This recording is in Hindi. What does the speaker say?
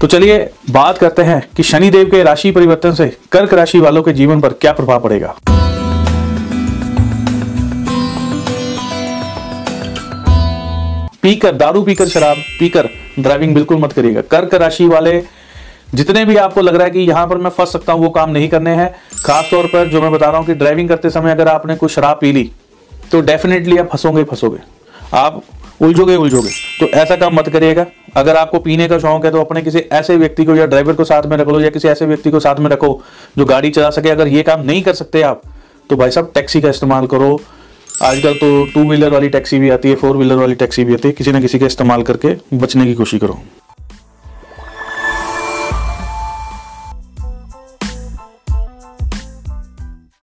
तो चलिए बात करते हैं कि शनि देव के राशि परिवर्तन से कर्क राशि वालों के जीवन पर क्या प्रभाव पड़ेगा। पीकर, दारू पीकर शराब, पीकर ड्राइविंग बिल्कुल मत करिएगा। कर्क राशि वाले, जितने भी आपको लग रहा है कि यहाँ पर मैं फंस सकता हूँ, वो काम नहीं करने हैं। खासतौर पर जो मैं बता रहा हूँ कि ड्राइविंग करते समय अगर आपने कोई शराब पी ली तो डेफिनेटली आप फंसोगे फंसोगे। आप उलझोगे उलझोगे। तो ऐसा काम मत करिएगा। अगर आपको पीने का शौक है तो अपने किसी ऐसे व्यक्ति को या ड्राइवर को साथ में रख लो या किसी ऐसे व्यक्ति को साथ में रखो जो गाड़ी चला सके। अगर ये काम नहीं कर सकते आप तो भाई साहब, टैक्सी का इस्तेमाल करो। आजकल तो टू व्हीलर वाली टैक्सी भी आती है, फोर व्हीलर वाली टैक्सी भी आती है। किसी ना किसी का इस्तेमाल करके बचने की कोशिश करो।